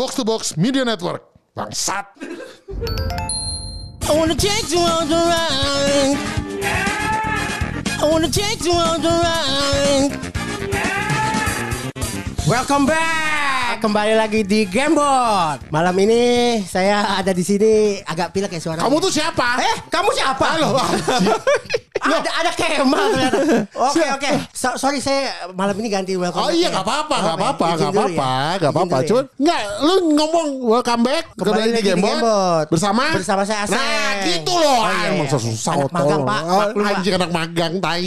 Box to Box Media Network. Bangsat. I wanna take the ride. I wanna take the ride. Welcome back. Kembali lagi di Gamebot. Malam ini saya ada di sini agak pilek ya suara. Kamu tuh siapa? Eh, kamu siapa? Halo. ada ada Kemal ternyata. Oke oke. So- sorry saya malam ini ganti welcome. Oh iya ya. gak apa-apa, Oke, gak apa-apa, izin gak dulu apa-apa, ya. gak apa-apa. ya. Cuman nggak, lu ngomong welcome back Kembali kembali di Gamebot bersama Bersama saya Aseng. Nah gitu loh. Oh, iya, Ah, iya. Susah Anak otol. magang, Pak. Anjing anak magang tai.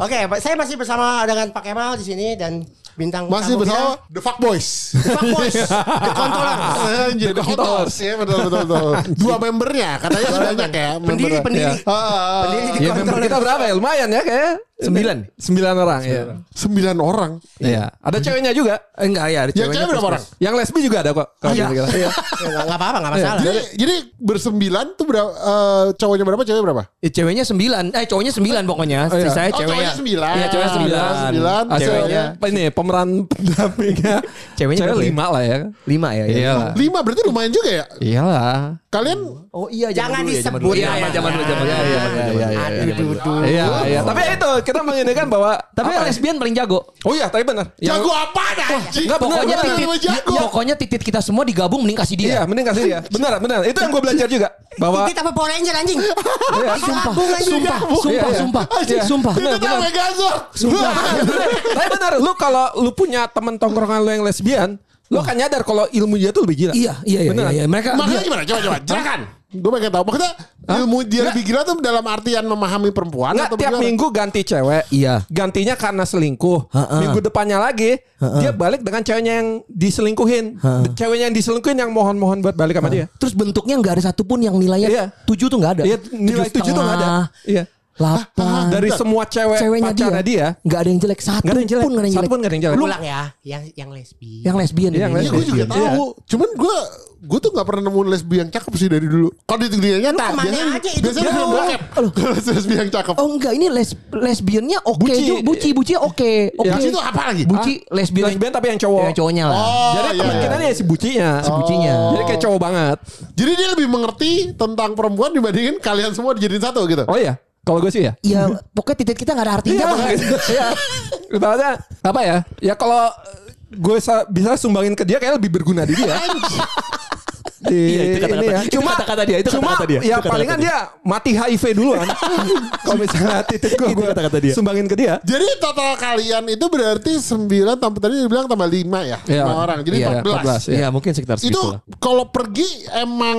Oke, Pak, saya masih bersama dengan Pak Kemal di sini dan bintang Masih bersama kita, The Fuck Boys. Fuck Boys, The Controller. Anjir, The Controllers. Ya betul betul betul. Dua membernya katanya banyak ya. Pendiri, membernya. pendiri. Ah, Pendiri di Ya member Controller. kita berapa ya? Lumayan ya kayak sembilan. Sembilan orang ya. Sembilan orang. Iya. Ada ceweknya juga. Eh, enggak ya, ada Yang ceweknya cewek berapa plus- orang? Yang lesbi juga ada kok. Kalau iya. kira. Iya. Ya, nggak nggak apa-apa, nggak masalah. Jadi jadi bersembilan tuh berapa? eh, cowoknya berapa? Cewek berapa? Eh, ceweknya sembilan, eh cowoknya sembilan pokoknya. Oh, iya. Saya Oh, ceweknya. sembilan. Iya ceweknya sembilan. Sembilan. Ceweknya apa ini pemeran pendampingnya Ceweknya cewek berapa ya? lima lah ya. lima ya. Iya. Lima berarti lumayan juga ya. Iyalah. Kalian Oh iya Jangan ya, zaman disebut dulu. Iya, ya. iya, zaman dulu, zaman dulu. Iya, zaman iya, dulu, iya, iya, duh. Iya, iya. Tapi itu kita menginginkan bahwa Tapi apa ya? lesbian paling jago. Oh iya, tapi benar. Jago apa anjing? Enggak, bener, Pokoknya bener, titit, bener, jago. ya, pokoknya titit kita semua digabung mending kasih dia. Iya, mending kasih dia. Benar, benar. Itu yang gue belajar juga bahwa Titit apa Power Ranger anjing? Iya. Sumpah, sumpah, Iya, sumpah, iya. sumpah, Iya. sumpah. Megazord. Sumpah. Tapi benar, lu kalau lu punya teman tongkrongan lu yang lesbian, lu akan nyadar kalau ilmu dia tuh lebih gila. Iya, iya, iya, Beneran. iya. Mereka Makanya gimana? Coba coba. Silakan. Gue pengen tahu. Maksudnya ilmu dia lebih gila tuh dalam artian memahami perempuan Enggak atau tiap bagaimana? minggu ganti cewek. Iya. Gantinya karena selingkuh. Ha-ha. Minggu depannya lagi dia balik dengan ceweknya yang diselingkuhin. Ceweknya yang diselingkuhin yang mohon-mohon buat balik sama dia. Terus bentuknya nggak ada satupun yang nilainya Iya. tujuh tuh nggak ada. Iya, nilai tujuh tuh nggak ada. Iya. Delapan. Dari semua cewek Ceweknya pacarnya dia, nggak ada yang jelek. Satu nggak ada yang jelek. pun nggak ada yang Satu jelek. pun nggak ada yang jelek. Ulang ya, yang yang lesbi. Yang lesbian. Iya. Iya gue juga Lesbian. tahu. Cuman gue gue tuh gak pernah nemu lesbi yang cakep sih dari dulu. Kalau di dunia nyata, ke mana biasanya, aja itu? biasanya film bokep. Kalau lesbi yang cakep. Oh enggak, ini les lesbiannya oke Buci. juga. Buci, buci oke. Oke. Buci itu apa lagi? Buci lesbian. Lesbian tapi yang cowok. Yang cowoknya lah. Oh, Jadi iya, teman iya. kita nih si bucinya. Si bucinya. Jadi kayak cowok banget. Jadi dia lebih mengerti tentang perempuan dibandingin kalian semua dijadiin satu gitu. Oh iya. Kalau gue sih ya. Iya, pokoknya titik kita nggak ada artinya. Iya. Ibaratnya apa ya? Ya kalau gue sa- bisa sumbangin ke dia kayak lebih berguna di dia. Di Iya, itu kata-kata- ini ya. itu kata-kata dia, itu cuma kata-kata dia, ya itu kata-kata palingan dia. dia mati HIV duluan. kalau misalnya titik gue, Itu gue kata-kata dia. sumbangin ke dia. Jadi total kalian itu berarti 9 tambah tadi dibilang tambah 5 ya. Iya. 5 orang. Jadi Iya, 14. 14, Iya, mungkin sekitar Itu segitu lah. kalau pergi emang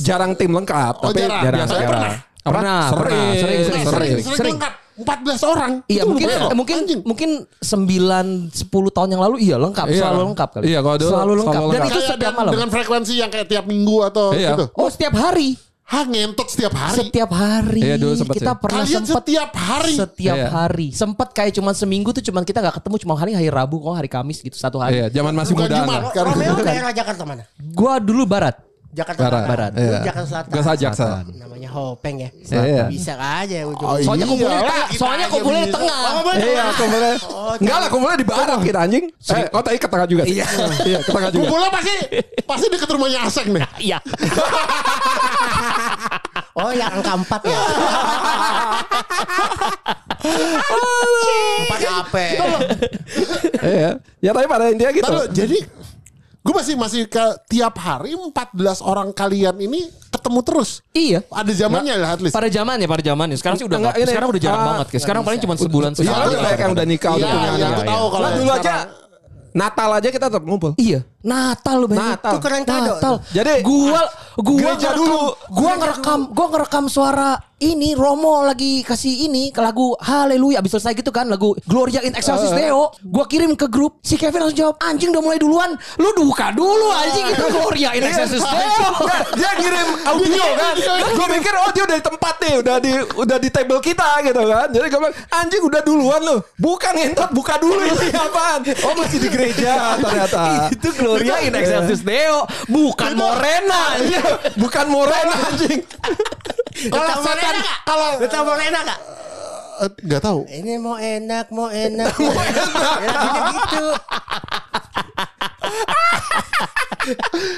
Jarang tim lengkap, Oh, tapi jarang. jarang. Saya jarang. pernah. Apa? Pernah, sering, pernah. Sering, sering, sering, sering. sering, sering. lengkap. 14 orang. Iya, Itu mungkin mungkin Anjing. mungkin 9 10 tahun yang lalu iya lengkap, Iya. selalu lengkap kali. Iya, kalau dulu selalu lengkap. selalu Dan lengkap. itu Kayak setiap malam. Dengan frekuensi yang kayak tiap minggu atau Iya. gitu. Oh, setiap hari. Hah ngentot setiap hari. Setiap hari. Iya, dulu sempet kita sih. pernah Kalian sempat setiap hari. setiap Iya. hari. Sempat kayak cuman seminggu tuh cuman kita nggak ketemu cuma hari hari Rabu kok hari Kamis gitu satu hari. Iya, zaman masih muda. Romeo daerah Jakarta mana? Gua dulu barat. Jakarta Barat. Barat. Iya. Jakarta Selatan. Gak jaksa. Namanya Hopeng ya. Iya. Bisa aja ujung. Oh, Soalnya iya kumpulnya tengah. Soalnya kumpulnya di tengah. Iya, kumpulnya. Enggak lah, kumpulnya di barat kita anjing. Eh, oh tadi ke tengah juga. sih. Iya. Iya, ke tengah juga. Kumpulnya pasti pasti deket rumahnya Aseng deh. Iya. Oh yang angka empat ya. Empat apa? Iya. Ya tapi pada intinya gitu. Jadi gue masih masih ke tiap hari 14 orang kalian ini ketemu terus. Iya. Ada zamannya lah at least. Pada zamannya, pada zamannya. Sekarang sih udah Enggak, Sekarang udah jarang ah, banget. Sekarang paling cuma sebulan Iya, sekali. banyak yang udah nikah Iya, udah punya iya, anak. aku tahu kalau Nah, dulu aja. Natal aja kita tetap ngumpul. Iya, Natal lu bayangin. Natal. Tukeran kado. Natal. Jadi, gua gua gereja ngerekam, dulu. Gua ngerekam, gua ngerekam suara ini Romo lagi kasih ini ke lagu Haleluya abis selesai gitu kan lagu Gloria in Excelsis Deo. Gua kirim ke grup. Si Kevin langsung jawab, "Anjing udah mulai duluan. Lu buka dulu anjing itu Gloria in Excelsis Deo." Dia ngirim audio kan. Gue mikir oh dia udah di tempat nih, udah di udah di table kita gitu kan. Jadi gue bilang anjing udah duluan lu. Bukan ngentot, buka dulu ini apaan? Oh masih di gereja ternyata. itu Gloria in Excelsis Deo, bukan Morena. Iya, bukan Morena anjing. Kalau setan kalau betul mau enak gak? Eh, Nggak tahu. Ini mau enak, mau enak, mau enak. Ya, gitu.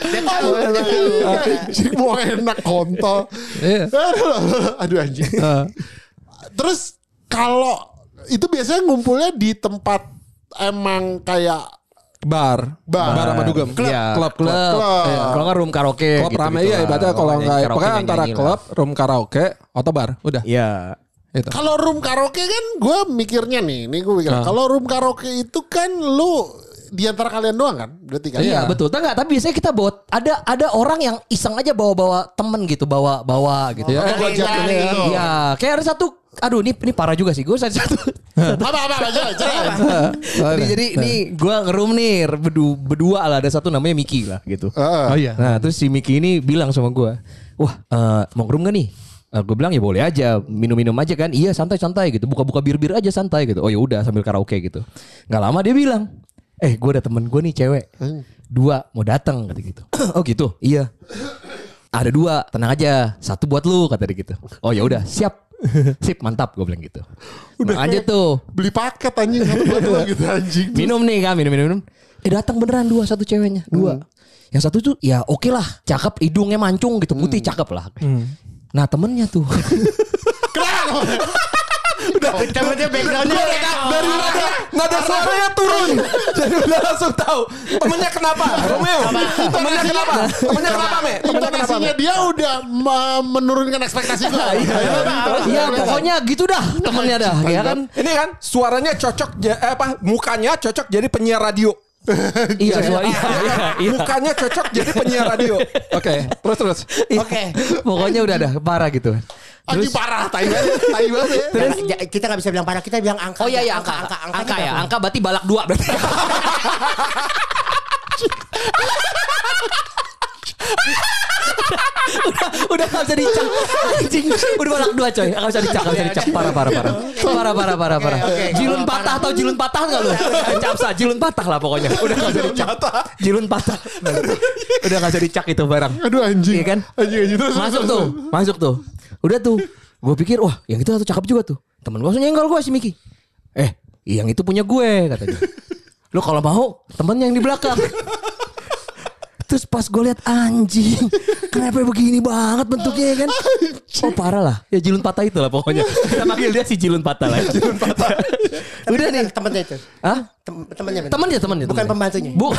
Dia tahu, dia tahu. Anjing mau enak kontol. Iya. Aduh, Aduh anjing. Terus kalau itu biasanya ngumpulnya di tempat emang kayak Bar. Bar. Bar sama dugem. Klub. Iya, Klub. klub. Klub. Iya. Kalau nggak room karaoke. Klub gitu-gitu rame iya lah. ibaratnya kalau nggak pokoknya antara nyanyi lah. klub, room karaoke, atau bar. Udah. Iya. Itu. Kalau room karaoke kan gue mikirnya nih, nih gue mikir. Ah. Kalau room karaoke itu kan lu di antara kalian doang kan? Berarti kan? Iya betul. Tapi enggak, tapi biasanya kita bawa ada ada orang yang iseng aja bawa-bawa temen gitu, bawa bawa gitu. Iya. Oh, Iya, iya. gitu. Iya, kayak ada satu aduh ini ini parah juga sih. Gue satu satu. Apa apa apa aja, jadi jadi ini gue ngerum nih berdua, berdua lah ada satu namanya Miki lah gitu. Oh iya. Nah terus si Miki ini bilang sama gue, wah eh, mau ngerum gak nih? gue bilang ya boleh aja minum-minum aja kan iya santai-santai gitu buka-buka bir-bir aja santai gitu oh ya udah sambil karaoke gitu nggak lama dia bilang eh gue ada temen gue nih cewek. Dua mau datang kata gitu. Oh gitu? Iya. Ada dua tenang aja. Satu buat lu kata dia gitu. Oh ya udah siap. Sip mantap gue bilang gitu. Udah aja tuh. Beli paket anjing satu buat lu gitu anjing. minum nih kan minum minum minum. Eh datang beneran dua satu ceweknya dua. Yang satu tuh ya oke lah cakep hidungnya mancung gitu putih cakep lah. Nah temennya tuh Temennya backgroundnya Dari nada, nada suaranya turun. Jadi udah langsung tahu. Temennya kenapa? Romeo. Temennya kenapa? Temennya kenapa, Me? Temennya kenapa, Me? Intonasinya dia udah me- menurunkan ekspektasi gue. Iya pokoknya gitu dah temennya dah ya kan Ini kan suaranya cocok eh, apa? Mukanya cocok jadi penyiar radio. iya iya iya, iya. Mukanya cocok jadi penyiar radio. Oke, terus terus. Oke. pokoknya udah dah parah gitu Anjing parah, tai banget, tai banget ya. Terus? Kita nggak bisa bilang parah, kita bilang angka. oh iya iya angka, angka. angka, angka, ya angka berarti balak dua berarti. Udah udah gak bisa dicak. Anjing. Udah balak dua coy. Gak bisa dicak gak bisa dicak. Parah parah parah. Parah parah parah parah. jilun patah atau jilun patah gak lu? Capsa jilun patah lah pokoknya. Udah gak bisa dicak. jilun patah. Udah gak bisa dicak itu barang. Aduh anjing. Iya kan? Anjing anjing. Terus. masuk terus, tuh terus. masuk tuh udah tuh gue pikir wah yang itu satu cakep juga tuh temen gue langsung nyenggol gue si Miki eh yang itu punya gue katanya lu kalau mau temennya yang di belakang Terus pas gue lihat anjing, kenapa begini banget bentuknya ya kan? Oh parah lah, ya jilun patah itu lah pokoknya. Kita panggil dia si jilun patah lah. Jilun patah. Udah nih, Temennya itu. Hah? Tem- Temennya. Temennya, temennya. Bukan pembantunya. Bu.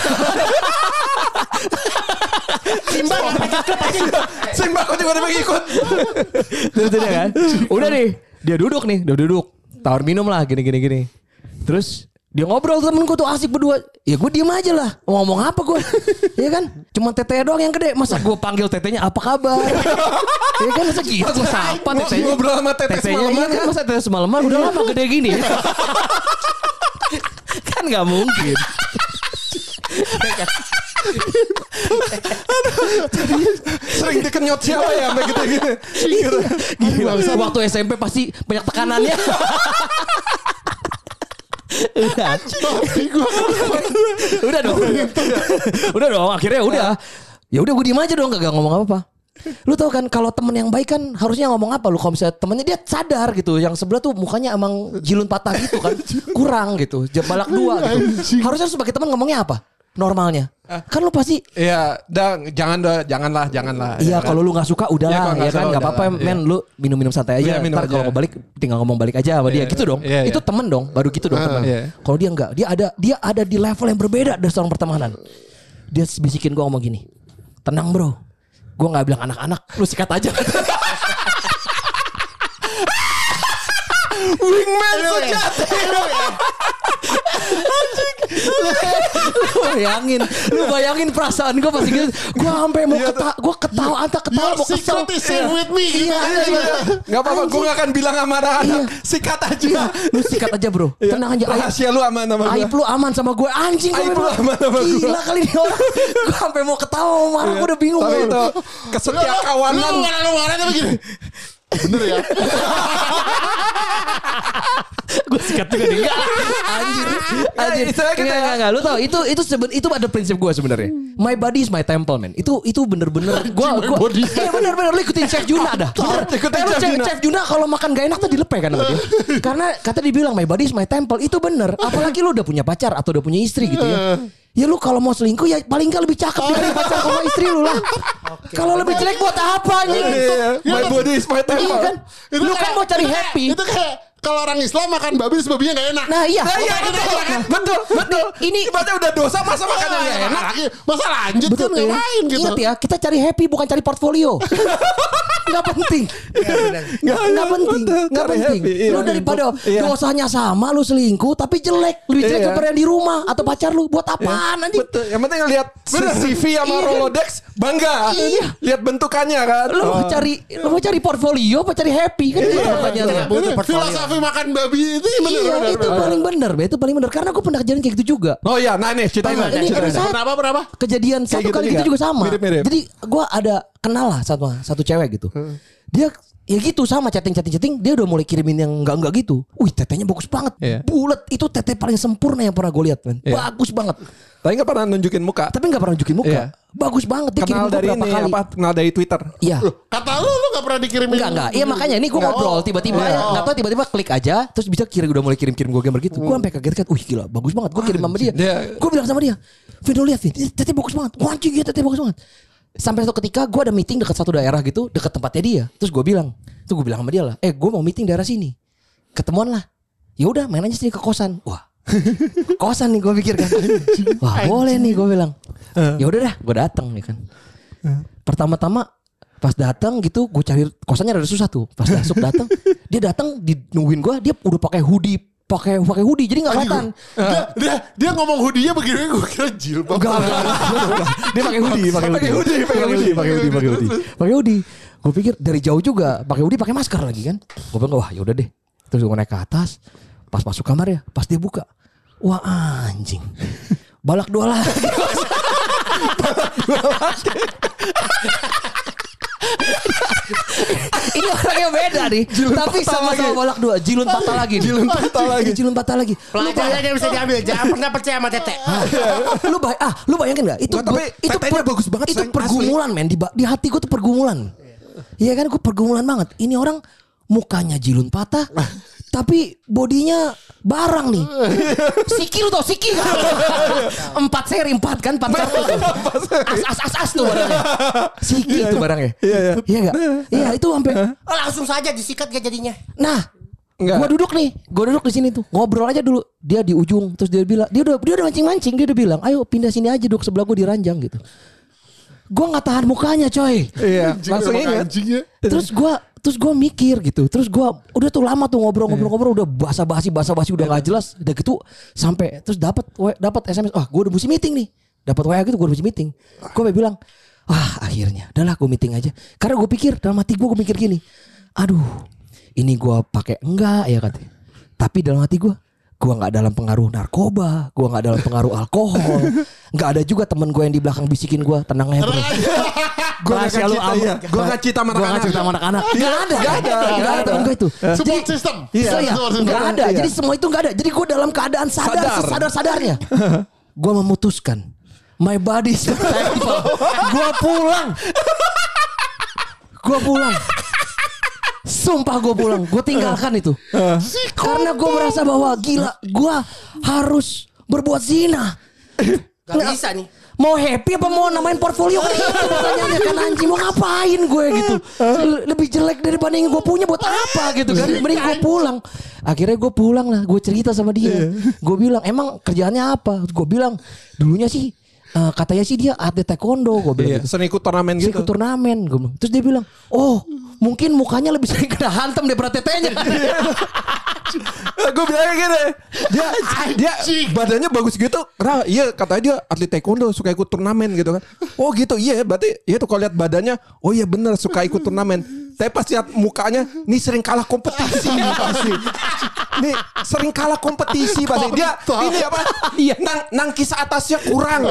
Simba Simba kok ada ikut. Terus udah kan. Udah nih, dia duduk nih, dia duduk. Tawar minum lah gini gini gini. Terus dia ngobrol temenku tuh asik berdua. Ya gue diem aja lah. Mau ngomong apa gue? Iya kan? Cuma tetenya doang yang gede. Masa gue panggil tetenya apa kabar? Iya kan masa gitu gue sapa tetenya. Ngobrol sama teteh Tetenya semalaman iya kan masa teteh semalaman udah lama gede gini. kan nggak mungkin. Sering dikenyot siapa ya sampai gitu-gitu. Gila, waktu SMP pasti banyak tekanannya. udah. udah dong. udah dong, akhirnya udah. Ya udah gue diem aja dong, gak, ngomong apa-apa. Lu tau kan kalau temen yang baik kan harusnya ngomong apa lu kalau misalnya temennya dia sadar gitu yang sebelah tuh mukanya emang jilun patah gitu kan kurang gitu balak dua gitu harusnya sebagai teman ngomongnya apa normalnya. Kan lu pasti Iya, dang, jangan dah, janganlah, janganlah. Iya Ya kan? kalau lu nggak suka Iya, udahlah ya, nggak kan? nggak apa-apa men lu minum-minum santai aja. Iya, minum ntar kalau aja. mau balik tinggal ngomong balik aja sama dia. Gitu dong. Iya, itu iya. temen dong baru gitu dong temen. iya. kalau dia nggak dia ada dia ada di level yang berbeda dari seorang pertemanan. Dia bisikin gua ngomong gini tenang bro. Gua nggak bilang anak-anak lu sikat aja. Wingman sejati. lu bayangin lu bayangin perasaan gua pasti gitu gua sampai mau ketawa gua ketawa anta ketawa mau kesel secret is safe with me. Gitu. Gak apa-apa, gue gak akan bilang sama anak-anak. Sikat aja. Iya, lu sikat aja bro Iya. tenang aja. Rahasia lu aman sama gue. Aib lu aman sama gue anjing Aib lu aman sama gua. Gila kali ini orang Gue sampai mau ketawa mau marah Gue udah bingung Tapi gua. itu kesetia kawanan. Lu marah lu marah tapi gini. Bener ya. Gue sikat juga nih. Enggak. Anjir. Anjir. istilahnya kita Enggak, ya. enggak. Lu tau itu itu seben, itu ada prinsip gue sebenarnya. My body is my temple, man. Itu itu bener-bener gue gue. Iya bener-bener lu ikutin Chef Juna dah. Bener. Ikutin Eh, Chef Chef Juna. Chef Juna kalau makan gak enak tuh dilepeh kan sama dia. Karena kata dibilang my body is my temple. Itu bener. Apalagi lu udah punya pacar atau udah punya istri gitu ya. Ya lu kalau mau selingkuh ya paling gak lebih cakep dibanding pacar sama istri lu lah. Kalau lebih jelek buat apa anjing? Iya, my body is my Iya temple. kan? Itu Lu kan mau cari itu kayak- happy. Itu kayak kalau orang Islam makan babi terus babinya gak enak. Nah iya. Nah, iya, Gitu betul, kan? betul, betul. Ini- berarti udah dosa masa makannya nggak enak. Masa lanjut Betul kan ya. ngapain gitu. Ingat ya, kita cari happy bukan cari portfolio. Nggak penting. Nggak nggak penting. Nggak penting. iya. Lu daripada Iya. dosanya sama lu selingkuh tapi jelek. Lebih jelek Iya. daripada yang di rumah atau pacar lu. Buat apaan anjing? Betul. Yang penting lihat CV sama Iya. Rolodex bangga. Iya. Lihat bentukannya kan. Lu mau cari lu mau cari portfolio apa cari happy kan itu. Filosofi makan babi itu bener Iya, bener, itu bener. paling bener, Be. itu paling bener karena gue pernah kejadian kayak gitu juga. Oh iya, nah nih ceritain Nah, Berapa berapa? kejadian satu gitu kali gitu juga sama. Jadi gua ada kenal lah satu satu cewek gitu. Dia ya gitu sama chatting chatting chatting dia udah mulai kirimin yang enggak enggak gitu. Wih tetenya bagus banget. Iya. Bulat itu tete paling sempurna yang pernah gue lihat man. Iya. Bagus banget. Tapi nggak pernah nunjukin muka. Tapi nggak pernah nunjukin muka. Iya. Bagus banget dia Kenal dari ini kali. apa? Kenal dari Twitter. Iya. Kata lu lu gak pernah dikirimin. Enggak enggak. Iya makanya ini gue ngobrol tiba-tiba ya. Enggak tahu tiba-tiba klik aja terus bisa kirim udah mulai kirim-kirim gue gambar gitu. Gue sampai kaget kan. Wih gila bagus banget. Gue kirim sama dia. Dia- Gue bilang sama dia. Vin lu lihat Vin. Tete bagus banget. Wah anjing ya tete bagus banget. Sampai satu ketika gue ada meeting dekat satu daerah gitu. Dekat tempatnya dia. Terus gue bilang. Terus gue bilang sama dia lah. Eh gue mau meeting daerah sini. Ketemuan lah. Ya udah main aja sini ke kosan. Wah. kosan nih gue pikir kan. Wah boleh nih gue bilang. Ya udah dah. Gue datang ya kan. Pertama-tama pas datang gitu gue cari kosannya rada susah tuh pas masuk datang dia datang di nungguin gue dia udah pakai hoodie pakai pakai hoodie jadi nggak kelihatan Dia, dia, dia ngomong hoodie-nya begini gue kira jilbab. Enggak, enggak, enggak, enggak. Dia pakai hoodie, pakai hoodie. Pakai hoodie, pakai hoodie, pakai hoodie, pakai hoodie. Pakai hoodie. Gue pikir dari jauh juga pakai hoodie, pakai masker lagi kan. Gue bilang wah yaudah deh. Terus gue naik ke atas, pas masuk kamar ya, pas dia buka, wah anjing, balak dua lagi. Ini orangnya beda nih, tapi sama-sama balak dua, jilun patah lagi. Jilun patah lagi. Jilun patah lagi. Pelajarannya bisa diambil. Jangan pernah percaya sama Tete. lu bay ah lu bayangin nggak itu Nggak, tapi gua- itu tetenya bagus banget, itu pergumulan men di di hati gue tuh pergumulan iya kan gue pergumulan banget ini orang mukanya jilun patah tapi bodinya barang nih. Siki lu tau Siki kan empat seri empat kan empat kartu tuh as as as as tuh barangnya. Siki itu barangnya. Iya, iya. iya nggak? Iya itu sampai Oh, langsung saja disikat gak jadinya. Nah, Enggak. gua duduk nih, gua duduk di sini tuh, ngobrol aja dulu. Dia di ujung, terus dia bilang, dia udah dia udah mancing-mancing, dia udah bilang, ayo pindah sini aja duduk sebelah gua di ranjang gitu. Gua nggak tahan mukanya, coy. Iya, langsung ingat. ya. Terus gua terus gua mikir gitu. Terus gua udah tuh lama tuh ngobrol-ngobrol-ngobrol udah basa-basi basa-basi udah nggak jelas. Udah gitu sampai terus dapat dapat SMS, "Wah, gua udah mesti meeting nih." Dapat WA gitu gua udah mesti meeting. Gua sampai bilang, "Wah, akhirnya. Udahlah gua meeting aja." Karena gua pikir dalam hati gua gua mikir gini. Aduh, ini gua pakai enggak ya katanya. Tapi dalam hati gua gua nggak dalam pengaruh narkoba, gua nggak dalam pengaruh alkohol, nggak ada juga temen gua yang di belakang bisikin gua tenang ya bro. Gue nggak cita, iya. Gue nggak cita sama Gua nggak anak-anak. sama anak-anak. Gak ada. Nggak ada, Gak nggak ada temen gue itu. Support system. Iya. Iya, support system. Gak ada. Jadi semua itu gak ada. Jadi gue dalam keadaan sadar, Sadar. sesadar-sadarnya. gue memutuskan. My body is gue pulang. Gue pulang. Sumpah gue pulang. Gue tinggalkan itu. Karena gue merasa bahwa gila. Gue harus berbuat zina. Gak bisa nih. Mau happy apa mau namain portfolio kan itu pertanyaannya kan anjing mau ngapain gue gitu Le- lebih jelek daripada yang gue punya buat apa gitu kan mending gue pulang akhirnya gue pulang lah gue cerita sama dia gue bilang emang kerjaannya apa gue bilang dulunya sih eh, katanya sih dia atlet taekwondo gue bilang Iya, gitu sering ikut turnamen gitu. ikut turnamen gue bilang. Terus dia bilang Oh mungkin mukanya lebih sering kena hantam daripada tetenya gue bilang gini, dia dia badannya bagus gitu. Karena iya katanya dia atlet taekwondo suka ikut turnamen gitu kan. Oh gitu iya berarti iya tuh kalau lihat badannya, oh iya bener suka ikut turnamen. Tapi pas lihat mukanya, nih sering kalah kompetisi nih pasti. nih sering kalah kompetisi pasti dia ini apa? Iya. Nang nangkis atasnya kurang.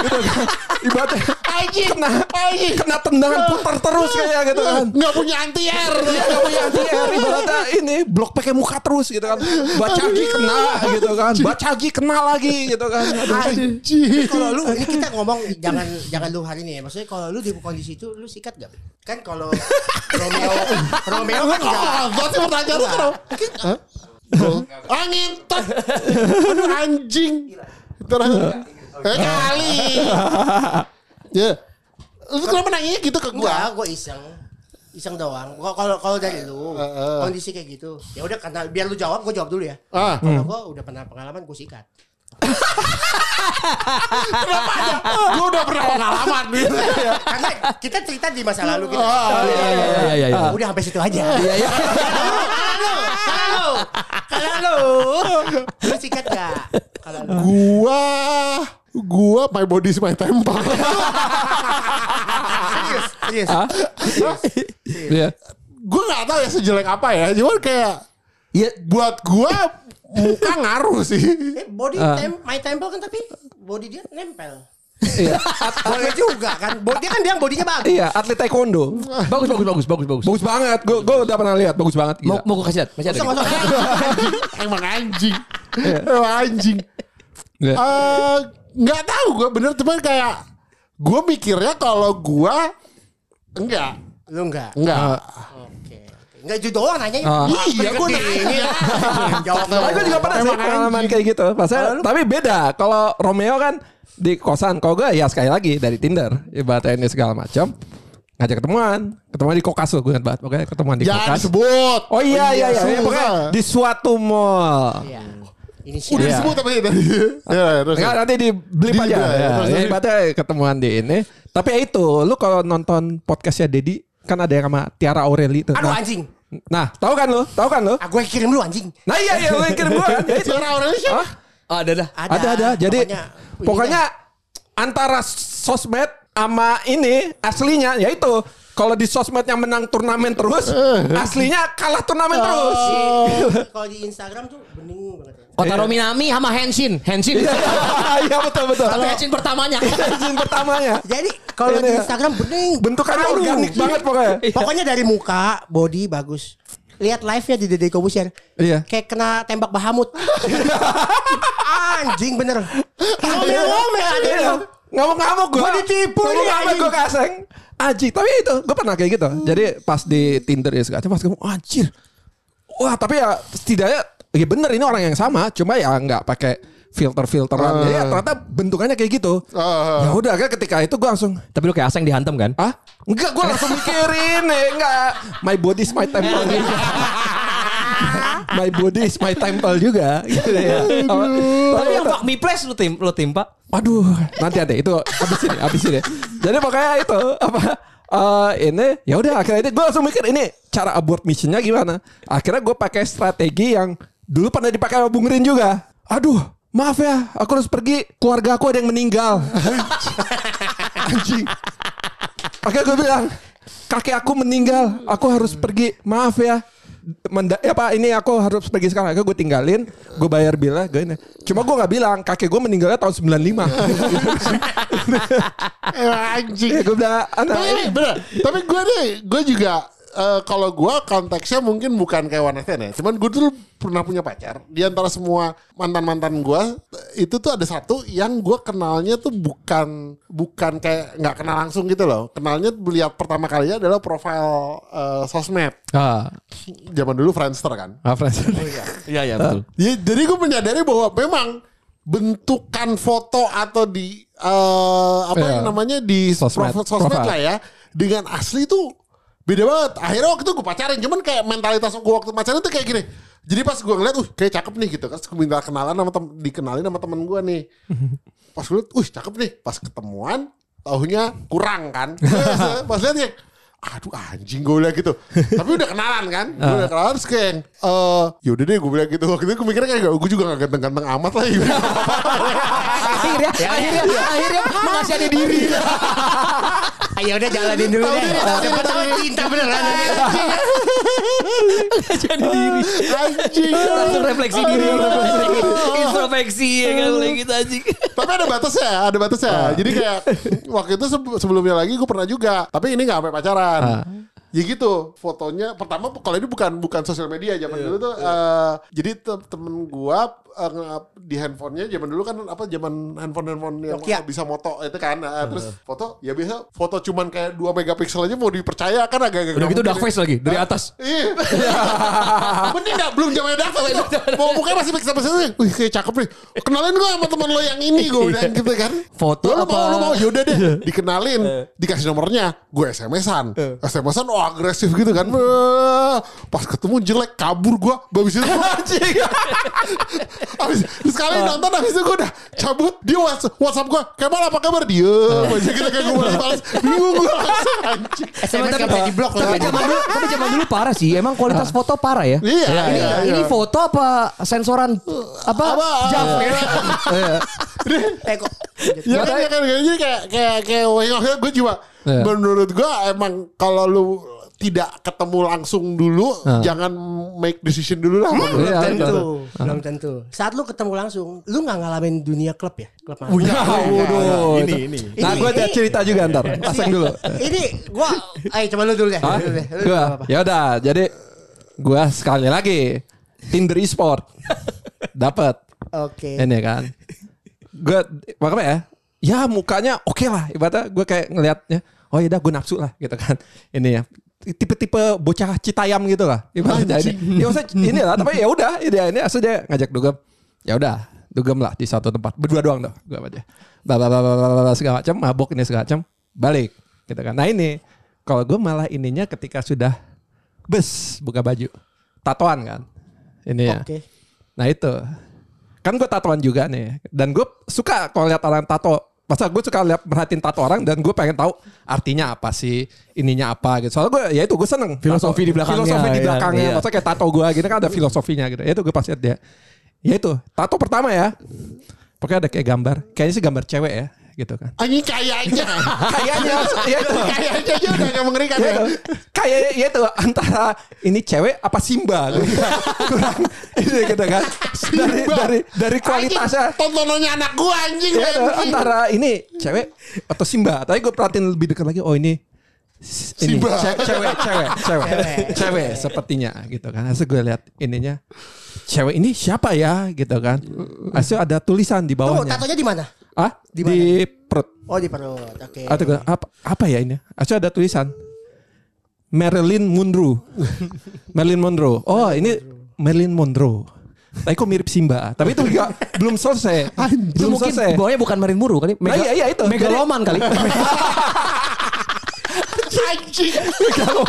Gitu kan. Ibaratnya kena kena tendangan putar terus kayak gitu kan. Nggak punya anti air. Dia gak punya anti air ibaratnya ini blok pakai muka terus gitu kan. Bacagi kena gitu kan. Bacagi kena lagi gitu kan. Anjing. kalau lu ini kita ngomong jangan jangan lu hari ini ya. Maksudnya kalau lu di kondisi itu lu sikat gak? Kan kalau Romeo Romeo kan enggak. Oh, gua sih pertanyaan lu kenapa? Angin tot. Aduh anjing. Terus eh, kali. Ya. Lu kenapa nanya gitu ke Enggak, gua? gua iseng. Iseng doang. Gua- Kalau kalau dari lu Heeh. kondisi kayak gitu. Ya udah karena biar lu jawab, gua jawab dulu ya. Ah, Kalau gua udah pernah pengalaman gua sikat. Gua udah pernah pengalaman gitu. Karena kita cerita di masa lalu gitu. Ah, iya, iya, iya. Iya iya iya. Udah sampai situ aja. Iya iya. Kalau kalau kalau lu lu sikat gak? Kalau lu Gua gua my body is my temple. serius, serius. Iya. gua nggak tahu ya sejelek apa ya. Cuman kayak Iya. buat gua muka ngaruh sih. Eh, body tem my temple kan tapi body dia nempel. Iya. Boleh juga kan. Bo- Dia kan bilang bodinya bagus. Iya, atlet taekwondo. Bagus bagus bagus bagus bagus. Bagus banget. Gue gue udah pernah lihat, bagus banget. Mau Gila. mau gue kasih lihat? Masih ada. Masuk. Emang anjing. Emang anjing. Iya. Eh, nggak tahu gue bener cuman kayak gue mikirnya kalau gue enggak Lu enggak. enggak Oke. Enggak juga doang nanya. Ah. iya gue nanya Jawab Tapi gue juga pernah sih Emang pengalaman kayak gitu. Maksudnya, tapi beda. Kalau Romeo kan di kosan. Kalau gue ya sekali lagi dari Tinder. Ibaratnya ini segala macam. Ngajak ketemuan. Ketemuan di Kokas loh. Gue ingat banget. Pokoknya ketemuan di jangan Kokas. sebut Oh iya iya iya. susah. Pokoknya di suatu mall. Iya. Ini sih. udah Iya. disebut tapi tadi ya, terus Enggak nanti di blip aja. ya, Ya, terus- ya, ibaratnya ketemuan di ini. Tapi ya itu, lu kalau nonton podcastnya Dedi kan ada yang sama Tiara Aureli tuh. Aduh Nah, anjing. nah, tahu kan lu? Tahu kan lu? Ah gue kirim lu anjing. Nah iya iya lu yang kirim gua kan. Itu. Tiara Aureli siapa? Hah? Ah, ada dah. Ada. Ada ada. Jadi Pokoknya, pokoknya, antara sosmed sama ini aslinya yaitu kalau di sosmednya menang turnamen terus, aslinya kalah turnamen terus. ini- kalau di Instagram tuh bening banget. Ya. Kota Rominami sama Henshin. Henshin. Iya betul betul. Satu Henshin pertamanya. Izin pertamanya. Jadi kalau Ini di. Instagram bening. Bentukannya Aduh. organik banget pokoknya. Pokoknya dari muka, body bagus. Lihat live-nya di Dede Kobusier. Iya. Kayak kena tembak Bahamut. Anjing bener. Ngomel-ngomel ada Iya. Ngamuk-ngamuk gue. Gua ditipu nih, Ngamuk-ngamuk gue kaseng. Anjing. Tapi itu gue pernah kayak gitu. Jadi pas di Tinder ya segala macam, pas kamu anjir. Wah tapi ya setidaknya ya bener ini orang yang sama. Cuma ya nggak pakai filter-filteran. Jadi ya ternyata bentukannya kayak gitu. Ah. Ya udah kan ketika itu gue langsung Tapi lu kayak Aseng dihantam kan? Ah? Enggak, gue langsung mikirin ya, enggak. My body is my temple juga. my body is my temple juga. Gitu ya. Tapi yang fuck me place lu tim lu timpa. Aduh, nanti ada itu habis ini, habis ini. Jadi makanya itu apa? eh ini ya udah akhirnya itu gue langsung mikir ini cara abort missionnya gimana. Akhirnya gue pakai strategi yang dulu pernah dipakai sama Bung Rin juga. Aduh, maaf ya, aku harus pergi. Keluarga aku ada yang meninggal. Anjing. Akhirnya gue bilang, kakek aku meninggal, aku harus pergi. Maaf ya. Menda ya pak ini aku harus pergi sekarang Akhirnya gue tinggalin Gue bayar bilnya gue ini. Cuma gue gak bilang Kakek gue meninggalnya tahun 95 Emang anjing Ya gue bilang anak Tapi bener Tapi gue nih Gue juga eh, Kalau gue konteksnya mungkin bukan kayak one night stand ya Cuman gue dulu pernah punya pacar Di antara semua mantan-mantan gue Itu tuh ada satu Yang gue kenalnya tuh bukan Bukan kayak nggak kenal langsung gitu loh Kenalnya lihat pertama kalinya adalah profile eh, sosmed Ah, Zaman dulu Friendster kan ah Frans. Iya iya betul. Ya, jadi gue menyadari bahwa memang bentukan foto atau di eh, apa Iya. yang namanya di Sosmed. sosmed, sosmed Profile. lah ya dengan asli tuh beda banget. Akhirnya waktu itu gue pacarin, cuman kayak mentalitas gue waktu pacaran tuh kayak gini. Jadi pas gue ngeliat, uh kayak cakep nih gitu kan, gue minta kenalan sama tem dikenalin sama temen gue nih. Pas gue liat, uh cakep nih. Pas ketemuan, tahunya kurang kan. pas liat ya, aduh anjing gue bilang gitu. Tapi udah kenalan kan, gue udah kenalan terus kayak, eh yaudah deh gue bilang gitu. Waktu itu gue mikirnya kayak, gue juga gak ganteng-ganteng amat lah. Gitu. akhirnya akhirnya akhirnya mengasihani diri. Ayo udah jalanin dulu deh. Siapa tahu cinta beneran. Jadi diri. Anjing. Langsung refleksi diri. Introspeksi ya kan mulai gitu anjing. Tapi ada batasnya, ada batasnya. Jadi kayak waktu itu se- sebelumnya lagi gue pernah juga. Tapi ini nggak sampai pacaran. Ya gitu, fotonya pertama kalau ini bukan bukan sosial media zaman dulu tuh. eh, jadi te- temen gua eh, di handphonenya zaman dulu kan apa zaman handphone handphone yang Nokia. bisa moto itu kan. Eh, Terus foto ya biasa foto cuman kayak 2 megapiksel aja mau dipercaya kan agak-agak. Udah gitu dark face lagi dari atas. Iya. Mending gak belum zamannya dark face. Mau mukanya masih pixel pixel Wih kayak cakep nih. Kenalin gue sama teman lo yang ini gue bilang gitu kan. Foto Lo apa? mau lo mau yaudah deh dikenalin, dikasih nomornya, gue SMS-an. SMS-an oh agresif gitu kan. Pas ketemu jelek kabur gue. Habis itu terus sekali nonton habis itu gue udah cabut dia WhatsApp, WhatsApp gue Kemal apa kabar dia Masih gitu kayak gue balas bingung gue langsung anjing SMS kan bisa di blok. Tapi zaman dulu, tapi zaman dulu parah sih. Emang kualitas foto parah ya. Iya, ini, iya, ini iya. foto apa sensoran apa? Apa? Jaf. Eh kok Ya kan, ya kan, kayak kayak kayak gue Iya. menurut gue emang kalau lu tidak ketemu langsung dulu, jangan make decision dulu lah. belum Iya, tentu, betul. belum tentu. Saat lu ketemu langsung, lu nggak ngalamin dunia klub ya? Klub mana? Waduh. Ini, ini. Nah, gue ada cerita juga ntar. Pasang dulu. Ini gua, ayo coba lu dulu deh. Hah? Lu dulu deh. Lu Gua, apa-apa. ya udah. Jadi gua sekali lagi Tinder e-sport dapat Oke. ini kan. Gue makanya ya, ya mukanya oke lah. Ibaratnya gue kayak ngelihatnya, oh ya udah gue nafsu lah gitu kan. Ini ya tipe-tipe bocah citayam gitu lah. Ibaratnya ini, ya maksudnya ini lah. Tapi ya udah, ini ini asal dia ngajak dugem. Ya udah, dugem lah di satu tempat. Berdua doang dah, gue aja. Bawa bawa bawa segala macam, mabok ini segala macam, balik gitu kan. Nah ini kalau gue malah ininya ketika sudah bes buka baju, tatoan kan. Ini ya. Oke. Nah itu kan gue tatoan juga nih dan gue suka kalau lihat orang tato masa gue suka lihat perhatiin tato orang dan gue pengen tahu artinya apa sih ininya apa gitu. Soalnya gue ya itu gue seneng. Filosofi Tato- di belakangnya, filosofi di iya, belakangnya. iya. masa kayak tato gue gitu kan ada filosofinya gitu. Ya itu gue pas lihat dia. Ya itu tato pertama ya. Pokoknya ada kayak gambar. Kayaknya sih gambar cewek ya gitu kan Anjing kayaknya. kayaknya ya itu kayaknya aja udah gak mengerikan ya ya. itu. kayak ya itu antara ini cewek apa Simba kurang ini gitu kan dari Simba. dari dari kualitasnya tontonannya anak gua anjing. ya, antara ini cewek atau Simba tapi gue perhatiin lebih dekat lagi oh ini ini Simba. ce- cewek cewek cewek Cewek. cewek sepertinya gitu kan Asal gue lihat ininya cewek ini siapa ya gitu kan Asal ada tulisan di bawahnya tatonya di mana? Ah? Di di, perut. Oh di perut. Oke. atau gue, apa apa ya ini? Asal ada tulisan. Marilyn Monroe. Marilyn Monroe. Oh ini Marilyn Monroe. Tapi kok mirip Simba. Tapi itu juga belum selesai. Belum mungkin selesai. bawahnya bukan Marin Muru kali. Nah, iya, iya, itu. Megaloman kali. Anjing.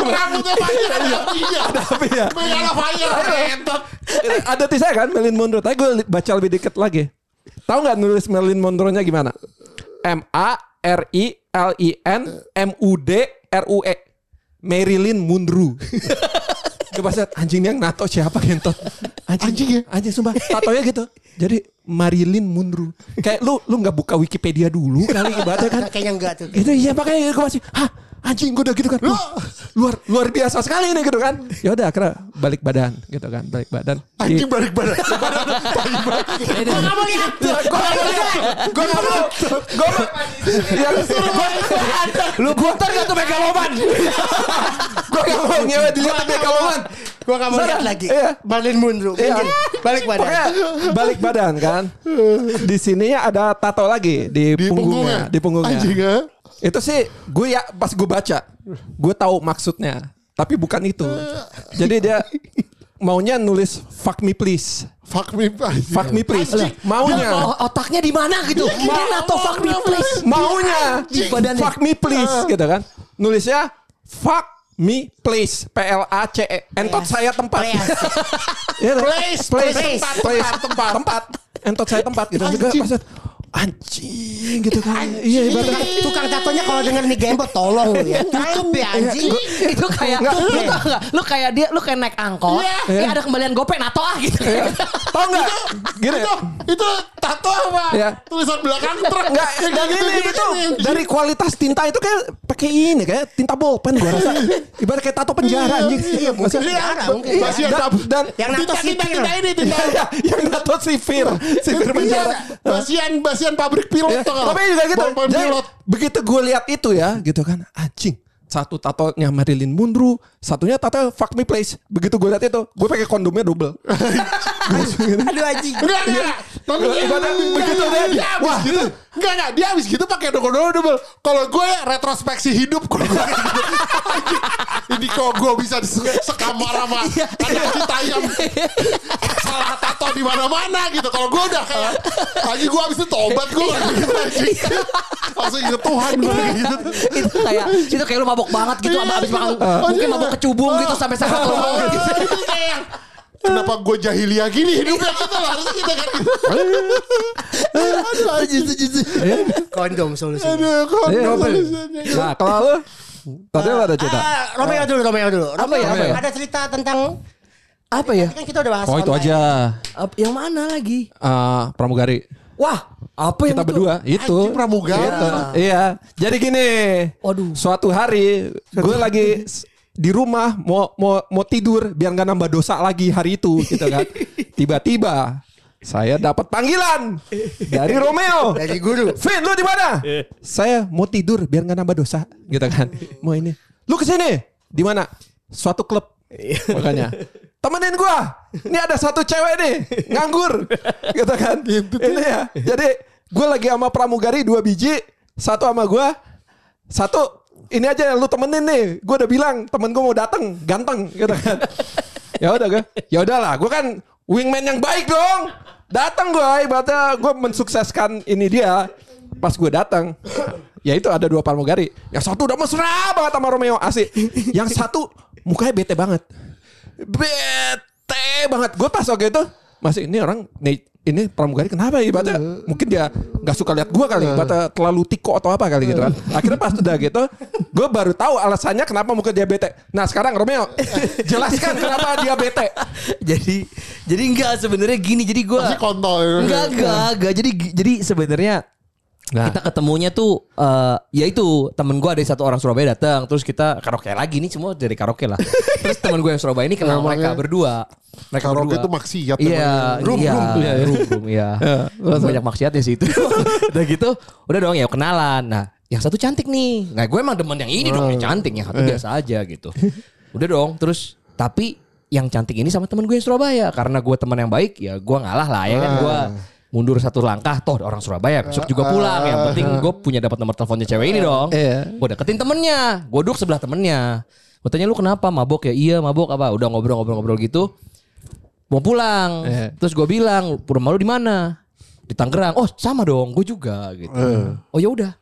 Rambutnya panjang. Ada apinya. tapi ya? Megala fire. Entot. ada tulisannya kan Marilyn Monroe? Tapi gue baca lebih dikit lagi tahu nggak nulis Marilyn Monroe-nya gimana? M A R I L I N M U D R U E. Marilyn Monroe. Gue pas anjing yang nato siapa gentot anjing, Anjing ya? anjing sumpah. Tatonya gitu. Jadi Marilyn Monroe. Kayak lu lu nggak buka Wikipedia dulu kali ibaratnya kan? Kayaknya enggak tuh. itu iya makanya gue masih hah anjing gue udah gitu kan Wah, luar luar biasa sekali nih gitu kan ya udah akhirnya balik badan gitu kan balik badan Anjing balik badan. Gua nggak mau lihat. gue gak mau gue gak mau gue yang Lu buntar gak tuh Megaloman? gue gak mau ngewe dilihat di megaloman Gua nggak mau lihat lagi. Iya. Iya. Mungkin Balik badan. Balik badan kan di sininya ada tato lagi di, Di punggungnya punggungnya. di punggungnya Anjing ya. Itu sih gue ya pas gue baca gue tahu maksudnya tapi bukan itu jadi dia maunya nulis fuck me please Fuck me. anjing. fuck me please Anjing. maunya O- otaknya di mana gitu? Gimana atau fuck me please? maunya Di badannya. fuck me please gitu kan nulisnya fuck me please P L A C E entot saya tempat Please. Iya, Place, place, place, tempat, place, tempat, tempat, tempat, entot saya tempat gitu juga Anjing. maksud anjing gitu kan iya ibaratnya Tukang, tatonya kalau denger nih Gembo tolong lu ya. Tutup ya anjing. itu kayak Enggak. lu tau gak? Lu kayak dia lu kayak naik angkot, ya ada kembalian gope nato ah gitu. tau nggak gini Itu itu tato apa? Iya. Tulisan belakang truk. Enggak, dan gitu, ini gitu, itu gitu. dari kualitas tinta itu kayak pakai kayak ini kayak tinta bolpen gua rasa. Ibarat kayak tato penjara anjing. Iya, mungkin penjara, mungkin. Iya, Basian dan, Yang nato tinta ini tinta. Iya, yang nato sipir, sipir penjara. Basian basian pabrik pilot Ya, tuh tapi juga gitu. Jadi, pilot. begitu gue lihat itu ya, gitu kan, anjing. Satu tatonya Marilyn Monroe, satunya tato Fuck Me Place. Begitu gue lihat itu, gue pakai kondomnya double. Aduh anjing. Enggak, enggak. Tapi Iya, ibaratnya begitu dia. dia habis Wah. gitu. Enggak, enggak. Dia habis gitu pakai double double. Kalau gue ya retrospeksi hidup kalau gue gitu. Ini kok gue bisa di- sekamar sama anak kita yang salah tato di mana-mana gitu. Kalau gue udah kayak lagi gue habis itu tobat gue gitu anjing. Langsung inget Tuhan gue gitu. itu kayak itu kayak lu mabok banget gitu Iya, abis makan iya. mungkin mabok kecubung gitu sampai sakit Oh, gitu. itu kayak Kenapa gue jahiliyah gini hidupnya gitu lah harus gitu kan Aduh anjing. Kondom solusi. Aduh kok Iya, solusinya. Nah, kalau lu tadi lu ada cerita. Ah, Romeo dulu, Romeo dulu. Apa ya, Romeo, ya? Ada cerita tentang Apa ya? Kan kita udah bahas Oh, itu aja. Ap- Yang mana lagi? Eh, pramugari. Wah, apa yang Kita itu? berdua itu. Anjing, pramugari. Gitu. Iya. Jadi gini. Waduh. Suatu hari gue lagi di rumah mau mau mau tidur biar nggak nambah dosa lagi hari itu gitu kan. Tiba-tiba saya dapat panggilan dari Romeo. Dari guru. Vin, lu di mana? Saya mau tidur biar nggak nambah dosa, gitu kan. Mau ini. Lu ke sini. Di mana? Suatu klub. Makanya. Temenin gua. Ini ada satu cewek nih, nganggur. Gitu kan. Ini ya. Jadi gue lagi sama pramugari dua biji, satu sama gua, satu ini aja lu temenin nih. Gue udah bilang temen gue mau datang, ganteng gitu kan. ya udah gue. Ya udahlah, gue kan wingman yang baik dong. Datang gue, ibaratnya gue mensukseskan ini dia. Pas gue datang, ya itu ada dua pramugari. Yang satu udah mesra banget sama Romeo asik. Yang satu mukanya bete banget. Bete banget. Gue pas waktu itu masih ini orang nih ini pramugari kenapa ya ibaratnya mungkin dia nggak suka lihat gue kali ibaratnya terlalu tiko atau apa kali gitu kan. Akhirnya pas udah gitu gue baru tahu alasannya kenapa muka dia bete. Nah sekarang Romeo jelaskan kenapa dia bete. Jadi jadi enggak sebenarnya gini. Jadi gua Pasti kontol ya. enggak enggak enggak. Jadi jadi sebenarnya Nah. kita ketemunya tuh eh ya itu temen gue ada satu orang Surabaya datang terus kita karaoke lagi nih semua dari karaoke lah. Terus temen gue yang Surabaya ini kenal mereka berdua. Mereka Karaoke berdua. itu maksiat iya namanya. room iya, room room iya. Banyak maksiatnya sih itu. Udah gitu udah dong ya kenalan. Nah yang satu cantik nih. Nah gue emang demen yang ini dong yang cantik yang satu biasa aja gitu. Udah dong terus tapi yang cantik ini sama temen gue yang Surabaya. Karena gue teman yang baik ya gue ngalah lah ya kan? Gue mundur satu langkah toh orang Surabaya besok juga pulang. Yang penting gue punya dapat nomor teleponnya cewek ini dong. Iya. gue deketin temennya. Gue duduk sebelah temennya. Gue tanya lu kenapa? Mabok ya? Iya mabok. Apa? Udah ngobrol-ngobrol-ngobrol gitu. Mau pulang. Iya. terus gue bilang rumah lu di mana? Di Tangerang. Oh sama dong gue juga. Gitu. Oh ya udah.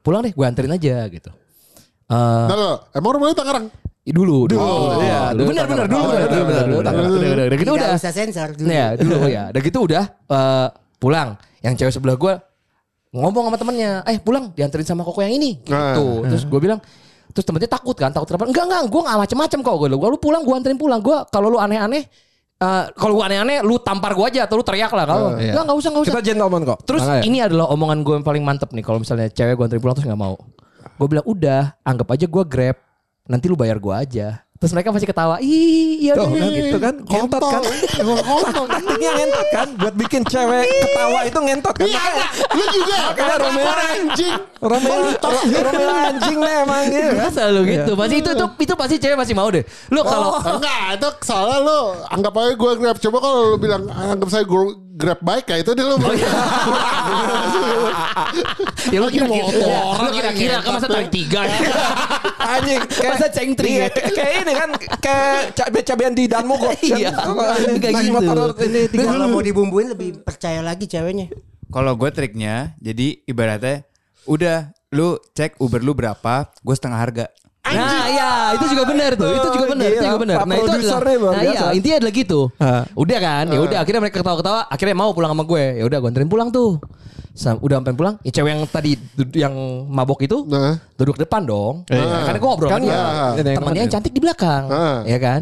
Pulang deh gue anterin aja. Gitu. Eh, Nah, lo, emang rumahnya Tangerang? dulu dulu. Iya, dulu. Bener bener dulu bener dulu bener dulu udah gitu Tidak udah. usah sensor dulu. ya dulu ya udah gitu udah eh, pulang yang cewek sebelah gue ngomong sama temennya eh pulang dianterin sama koko yang ini gitu Ah. terus gue bilang terus temennya takut kan takut kenapa enggak enggak gue nggak macem-macem kok gue lu pulang gue anterin pulang gue kalau lu aneh-aneh eh, kalau gue aneh-aneh lu tampar gue aja atau lu teriak lah kalau iya. enggak enggak usah enggak usah kita gentleman kok Terus Makanya. ini adalah omongan gue yang paling mantep nih. Kalau misalnya cewek gue anterin pulang terus nggak mau. Gue bilang udah, anggap aja gue grab. Nanti lu bayar gue aja. Terus mereka masih ketawa. Ih, iya Tuh, bener." gitu kan ngentot kan taktiknya ngentot kan buat bikin cewek ketawa itu ngentot kan makanya Lu juga Makanya Romeo anjing. Romeo Romeo anjing nih emang gitu kan Selalu gitu. Pasti itu itu itu pasti cewek masih mau deh. Lu kalau Enggak, itu soalnya lu anggap aja gue grab. Coba kalau lu bilang anggap saya grab baik ya itu dia lu. ya lu kira motor, lu kira-kira kan masa tarik tiga ya. anjing kayak Masa cengtring iya, ya? kayak ini kan kayak cabe-cabean di Danmo kok Iya, kayak lagi gitu. motor ini tiga Kalau mau dibumbuin lebih percaya lagi ceweknya. Kalau gue triknya, jadi ibaratnya udah lu cek Uber lu berapa, gue setengah harga. Nah, iya, itu juga benar tuh. Itu juga benar, itu juga benar. Nah, itu adalah Nah, iya, intinya adalah gitu. Ah. Udah kan? Ya udah akhirnya mereka ketawa-ketawa, akhirnya mau pulang sama gue. Ya udah gue anterin pulang tuh. Sam- udah sampai pulang, ya cewek yang tadi yang mabok itu Nah. duduk depan dong. Iya. Karena gue ngobrol Kan sama dia. ya, yang Temannya yang cantik di belakang. Ah. Ya kan?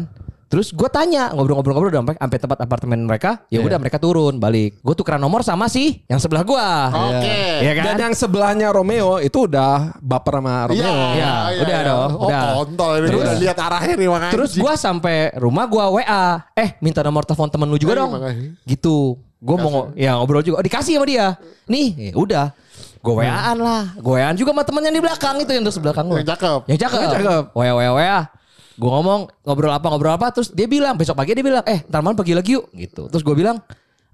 Terus gue tanya ngobrol-ngobrol-ngobrol sampai sampai tempat apartemen mereka. Ya udah mereka turun balik. Gue tukeran nomor sama si yang sebelah gue. Oke. Iya kan? Dan yang sebelahnya Romeo itu udah baper sama Romeo. Iya, udah dong, Oh, udah. kontol ini. Terus- udah lihat arahnya nih makanya. Terus gue sampai rumah gue WA. Eh minta nomor telepon temen lu juga Eh, dong. makanya. Gitu. Gue mau ngo- ya ngobrol juga. Oh, dikasih sama dia. Nih, ya udah. Gue WA-an lah. Gue WA-an juga sama temen yang di belakang itu yang terus belakang gue. Yang cakep. Yang cakep. Yang cakep. WA WA WA. Gue ngomong ngobrol apa ngobrol apa terus dia bilang besok pagi dia bilang eh ntar malam pergi lagi yuk gitu. Terus gue bilang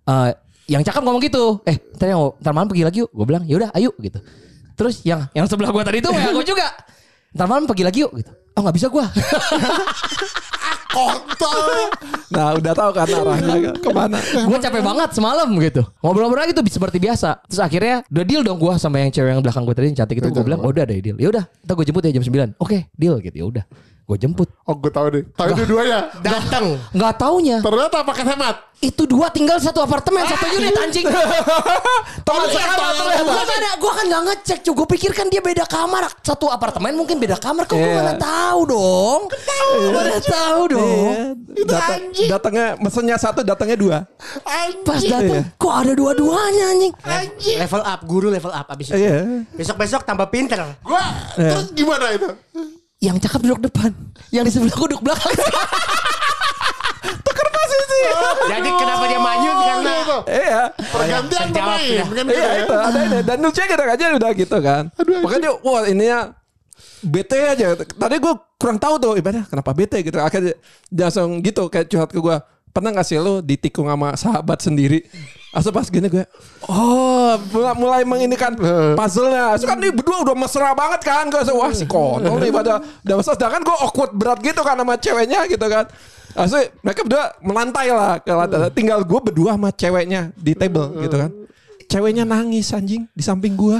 eh yang cakep ngomong gitu. Eh ntar, yang- ntar malam pergi lagi yuk. Gue bilang yaudah ayo gitu. Terus yang yang sebelah gue tadi itu WA gue juga. Ntar malam pergi lagi yuk gitu. Oh nggak bisa gue. Kontol. Nah udah tahu kan arahnya ke mana. gue capek banget semalam gitu. Ngobrol-ngobrol gitu seperti biasa. Terus akhirnya udah deal dong gue sama yang cewek yang belakang gue tadi yang cantik itu gue bilang oh, udah deh deal. Ya udah, ntar gue jemput ya jam 9. Oke, deal gitu ya udah. Gue jemput. Oh gue tahu deh. Tahu dua-duanya. Datang. Nggak taunya Ternyata pakai hemat. itu dua tinggal satu apartemen satu unit anjing. Teman sekamar. Gue kan, gue kan nggak ngecek cuy. Gue pikir kan dia beda kamar. Satu apartemen mungkin beda kamar. Kok gue Iya. mana tahu dong? Tahu. Mana tahu dong. Iya, datang, datangnya mesennya satu, datangnya dua. Pas Iya. datang kok ada dua-duanya anjing. Level up, guru level up abis itu. Iya. Besok-besok tambah pinter. Gue terus gimana itu? Yang cakep duduk depan. Yang di sebelah gue duduk belakang. Jadi kenapa dia manyun karena Iya. Pergantian terjawab pemain. Kan Iya gitu ya. itu ada ini dan lucu kadang aja udah gitu kan. Makanya dia wah ininya bete aja. Tadi gue kurang tahu tuh ibadah kenapa bete gitu. Akhirnya dia langsung gitu kayak curhat ke gue. Pernah gak sih lo ditikung sama sahabat sendiri? Asal pas gini gue, oh mulai, mulai menginikan puzzle-nya. So kan ini berdua udah mesra banget kan. Gue wah si kontol nih pada udah mesra. Sedangkan gue awkward berat gitu kan sama ceweknya gitu kan. Asli mereka berdua melantai lah ke lantai. Tinggal gue berdua sama ceweknya di table gitu kan. Ceweknya nangis anjing di samping gue.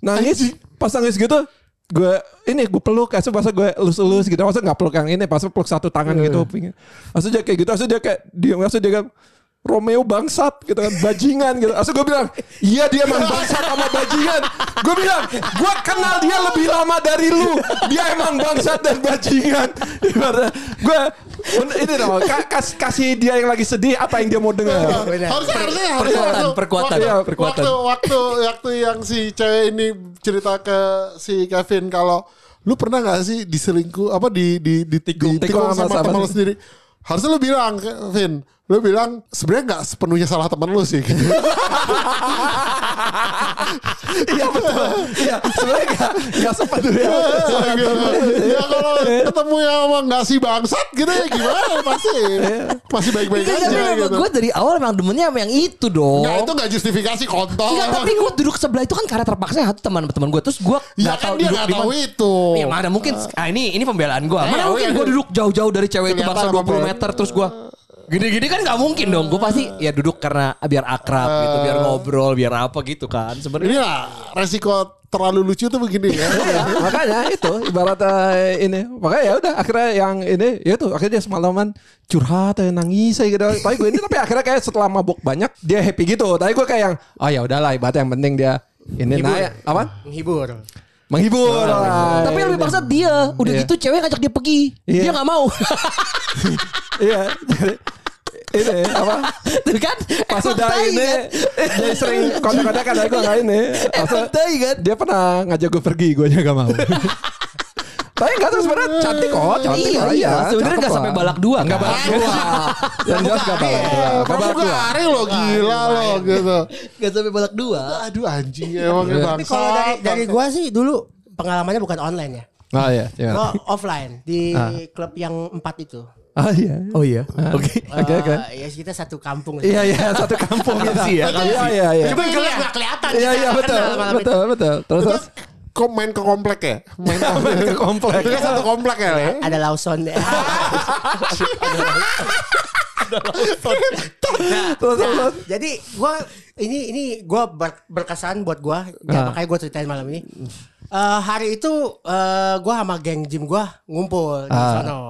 Nangis. Pas nangis gitu gue ini gue peluk kasih pas gue elus-elus gitu masa nggak peluk yang ini pas peluk satu tangan gitu pingin Maksud dia kayak gitu Maksud dia kayak dia maksud dia kan Romeo bangsat gitu kan bajingan gitu. Asal gue bilang, iya dia emang bangsat sama bajingan. Gue bilang, gue kenal dia lebih lama dari lu. Dia emang bangsat dan bajingan. Gue ini dong, ka- kas- kasih dia yang lagi sedih apa yang dia mau dengar. Benar. Harusnya harusnya Perkuatan, perkuatan. Waktu, perkuatan. waktu waktu waktu yang si cewek ini cerita ke si Kevin kalau lu pernah nggak sih diselingkuh apa di di di Tikung- ditikung tikung sama sama teman lu sendiri? Harusnya lu bilang Kevin, lu bilang sebenarnya nggak sepenuhnya salah teman lu sih. gitu. Iya betul. Iya sebenarnya gak, gak sepeduli. ya kalau ketemu yang emang nggak si bangsat gitu ya gimana pasti masih baik-baik Enggak, aja gitu. gue dari awal memang demennya sama yang itu dong. Nggak itu nggak justifikasi kontol. Enggak, tapi gue duduk sebelah itu kan karena terpaksa ya teman-teman gue terus gue Ya nggak kan tahu dia duduk nggak tahu itu. Ya mana mungkin ah, ini ini pembelaan gue. Mana Eh, mungkin iya, gue iya. duduk jauh-jauh dari cewek itu bangsa 20 apa ya? meter terus gue gini-gini kan nggak mungkin dong. Gue pasti ya duduk karena biar akrab gitu, biar ngobrol, biar apa gitu kan. Ini Sebenarnya lah resiko terlalu lucu tuh begini ya. Iya, makanya itu ibarat eh, ini makanya ya udah akhirnya yang ini ya itu akhirnya dia semalaman curhat ya, nangis ya gitu tapi gue ini tapi akhirnya kayak setelah mabuk banyak dia happy gitu tapi gue kayak yang oh ya udahlah ibarat yang penting dia ini naik apa Menghibur. Menghibur lah. tapi yang lebih bangsat dia. Udah Iya. gitu cewek ngajak dia pergi. Iya. Dia nggak mau. iya ini apa Tuh kan? pas udah ini kan? dia sering kontak-kontak kan gue nggak ini Pas kan? dia pernah ngajak gue pergi gue nya gak mau tapi enggak tuh sebenarnya cantik kok cantik Iya, iya. Sebenarnya cakep nggak lah. sampai balak dua, Enggak kan? balak dua yang jelas enggak balak dua Nggak Kamu balak dua gari lo gila lo gitu. Gak sampai balak dua. Aduh anjing emang Iya. bangsa. Tapi kalau dari dari gua sih dulu pengalamannya bukan online ya. oh iya iya Gua offline di Ah. klub yang empat itu. oh iya Oh iya. Oke. Oke, oke. Eh, Ya kita satu kampung. iya iya satu kampung kita Sih ya, iya iya iya Cuma nggak kelihatan. iya iya betul betul betul terus kok main ke komplek ya? Main ke komplek Itu kan satu komplek ya? Le? Ada Lawson. Nah, terus jadi gua ini ini gua ber- berkesan buat gua. Ya, Ah. makanya gua ceritain malam ini. Eh, hari itu eh, gua sama geng gym gua ngumpul di Ah. sono.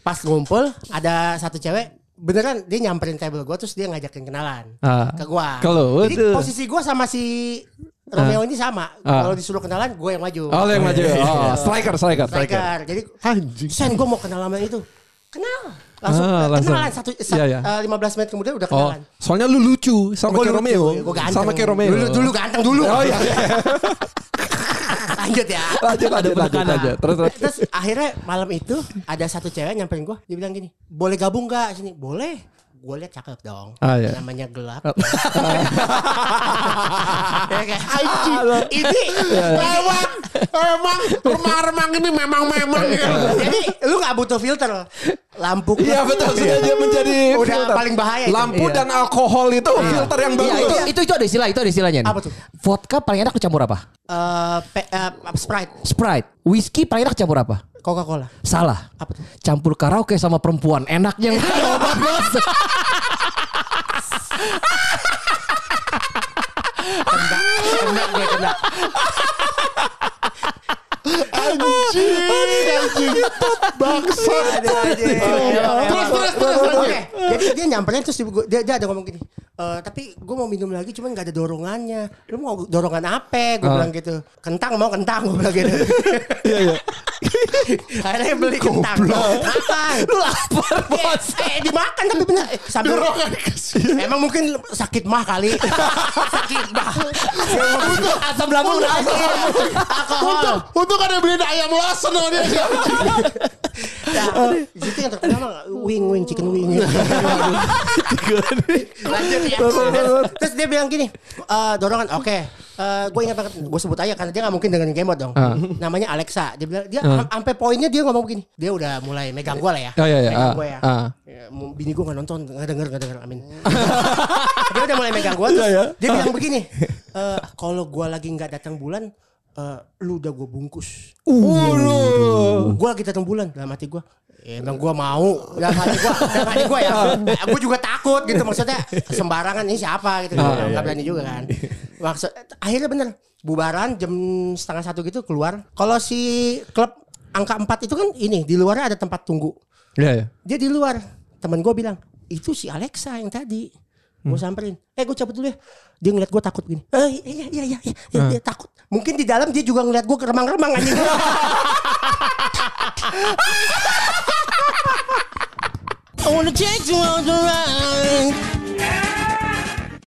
Pas ngumpul ada satu cewek beneran dia nyamperin table gua terus dia ngajakin kenalan Ah. ke lu, Jadi posisi gua sama si Romeo ini sama. Ah. Kalau disuruh kenalan gue yang maju. oh yang maju oh striker striker striker Striker. Jadi Anjing. Sen gue mau kenal sama itu. Kenal. Langsung, Ah, langsung. kenalan satu sa- Iya, iya. eh, 15 menit kemudian udah Oh, kenalan. soalnya lu lucu sama kayak Romeo. Sama kayak Romeo. Dulu, dulu ganteng dulu. Oh iya. Lanjut ya. lanjut, lanjut, lanjut, lanjut. Terus, terus. Terus akhirnya malam itu ada satu cewek nyamperin gue, dia bilang gini, boleh gabung gak sini? Boleh. Gue lihat cakep dong. Ah, iya. Namanya gelap. Oh. ya kan? Ini emang emang remang-remang ini memang-memang ya. Jadi lu gak butuh filter. Lampu Iya betul sudah dia menjadi Udah filter. paling bahaya itu. Lampu Iya. dan alkohol itu filter yang Iya, bagus. itu, itu itu ada istilah, itu ada istilahnya nih. Apa tuh? Vodka paling enak dicampur apa? Eh, pe- eh, Sprite, Sprite. Whisky paling enak campur apa? Coca-Cola. Salah. Apa tuh? Campur karaoke sama perempuan. Enaknya obat bos. Kena, kena kena. Anjing, anjing. Aduh. Terus, terus, terus, jadi dia nyamperin terus dia, dia, ada ngomong gini. "Eh, tapi gue mau minum lagi cuman gak ada dorongannya. Lu mau dorongan apa? Gue bilang gitu. Kentang mau kentang gue bilang gitu. Iya iya. Akhirnya beli kentang. Makan. Lu lapar bos. Eh, eh, dimakan tapi bener. Eh, sambil Dorongan Emang mungkin sakit mah kali. sakit mah. Asam lambung. Alkohol. Untung, untung ada beliin ayam losen sama dia. Ya, di situ yang terkenal mah wing wing chicken wing. Lanjut ya. Terus dia bilang gini, "Eh, dorongan oke. gue ingat banget, gue sebut aja karena dia nggak mungkin dengan game dong. Namanya Alexa. Dia bilang dia am- sampai poinnya dia ngomong begini. Dia udah mulai megang gue lah ya. Oh, iya, iya. Megang Ah, gue ya. ah. Ya, mu- Bini gue nggak nonton, nggak denger, nggak denger. Amin. dia udah mulai megang gue. Terus Iya, iya. dia bilang begini, "Eh, kalau gue lagi nggak datang bulan, eh, lu udah gue bungkus. Waduh. Gue lagi datang bulan dalam hati gue. Ya, emang gue mau dalam hati gue, dalam hati gue ya. gue juga takut gitu maksudnya sembarangan ini siapa gitu. Nggak berani juga kan. Maksud akhirnya bener bubaran jam setengah satu gitu keluar. Kalau si klub angka 4 itu kan ini di luarnya ada tempat tunggu. Iya iya. Dia di luar. Temen gue bilang itu si Alexa yang tadi. Gue samperin. Eh gue cabut dulu ya. Dia ngeliat gue takut gini. Eh iya iya iya iya. iya, dia takut. Mungkin di dalam dia juga ngeliat gue keremang-remang anjing. I wanna take you on the ride.